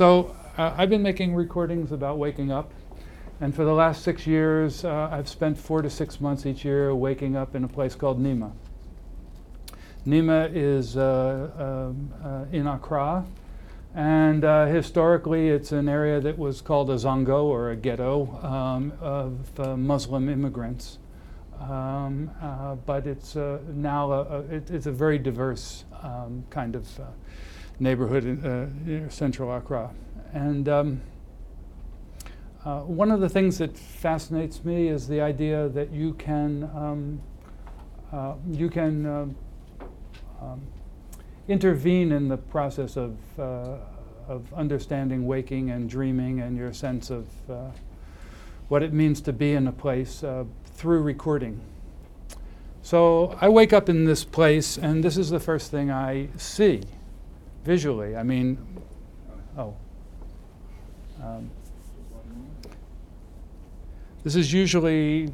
so uh, I've been making recordings about waking up. And for the last six years, uh, I've spent four to six months each year waking up in a place called Nima. Nima is uh, um, uh, in Accra, and uh, historically it's an area that was called a zongo or a ghetto um, of uh, Muslim immigrants. Um, but it's now a, a, it, it's a very diverse um, kind of neighborhood in central Accra. And um, uh, one of the things that fascinates me is the idea that you can um, uh, you can uh, um, intervene in the process of uh, of understanding waking and dreaming and your sense of uh, what it means to be in a place uh, through recording. So I wake up in this place, and this is the first thing I see visually. I mean, oh. Um, this is usually,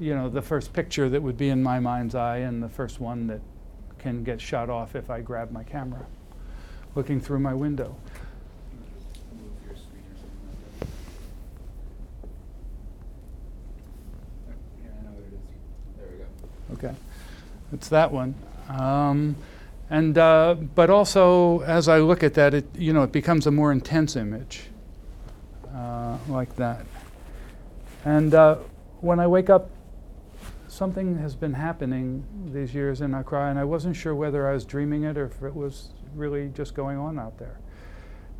you know, the first picture that would be in my mind's eye and the first one that can get shot off if I grab my camera, looking through my window. Okay, it's that one. Um, and uh, but also, as I look at that, it you know it becomes a more intense image, uh, like that. And uh, when I wake up, something has been happening these years in Accra, and I wasn't sure whether I was dreaming it or if it was really just going on out there.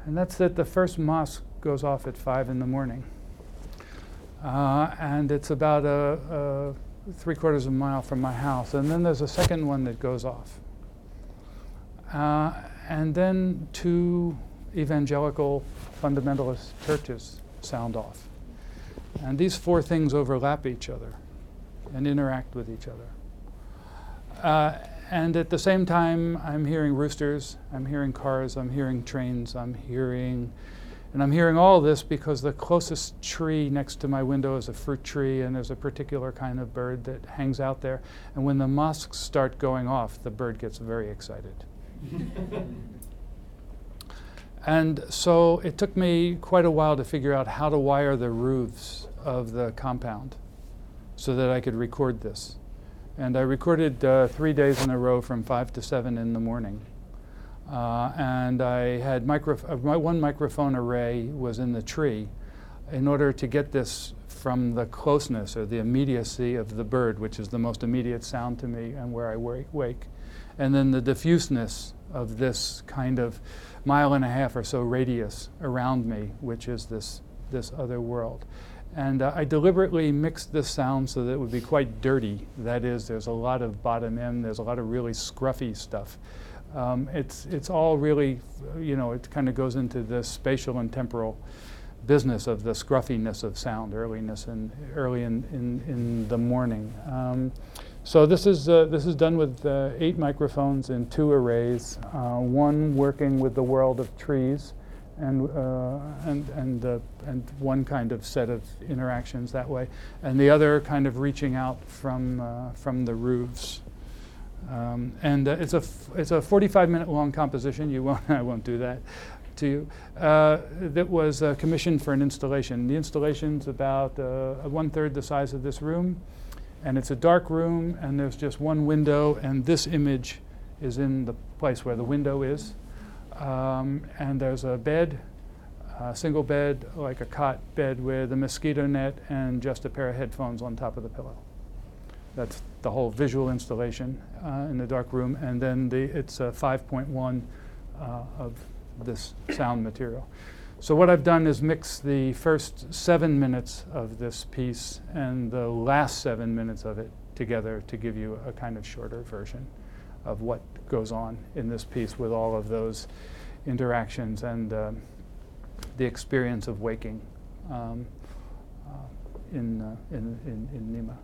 And that's that the first mosque goes off at 5 in the morning. Uh, and it's about a, a, three quarters of a mile from my house. And then there's a second one that goes off. Uh, and then two evangelical fundamentalist churches sound off. And these four things overlap each other and interact with each other. Uh, and at the same time, I'm hearing roosters, I'm hearing cars, I'm hearing trains, I'm hearing, and I'm hearing all this because the closest tree next to my window is a fruit tree, and there's a particular kind of bird that hangs out there. And when the mosques start going off, the bird gets very excited. And so it took me quite a while to figure out how to wire the roofs of the compound so that I could record this. And I recorded uh, three days in a row from 5 to 7 in the morning. Uh, and I had micro- uh, one microphone array was in the tree in order to get this from the closeness or the immediacy of the bird, which is the most immediate sound to me and where I wake, and then the diffuseness of this kind of mile and a half or so radius around me, which is this, this other world. And uh, I deliberately mixed this sound so that it would be quite dirty. That is, there's a lot of bottom end, there's a lot of really scruffy stuff. Um, it's, it's all really, you know, it kind of goes into the spatial and temporal business of the scruffiness of sound, earliness and early in, in, in the morning. Um, so this is, uh, this is done with uh, eight microphones in two arrays, uh, one working with the world of trees and, uh, and, and, uh, and one kind of set of interactions that way, and the other kind of reaching out from, uh, from the roofs. Um, and it's, a f- it's a 45 minute long composition. You won't, I won't do that to you. that was commissioned for an installation. The installation's about one third the size of this room and it's a dark room and there's just one window and this image is in the place where the window is um, and there's a bed a single bed like a cot bed with a mosquito net and just a pair of headphones on top of the pillow that's the whole visual installation uh, in the dark room and then the, it's a 5.1 uh, of this sound material so what I've done is mix the first seven minutes of this piece and the last seven minutes of it together to give you a kind of shorter version of what goes on in this piece with all of those interactions and uh, the experience of waking um, uh, in, uh, in, in, in Nima.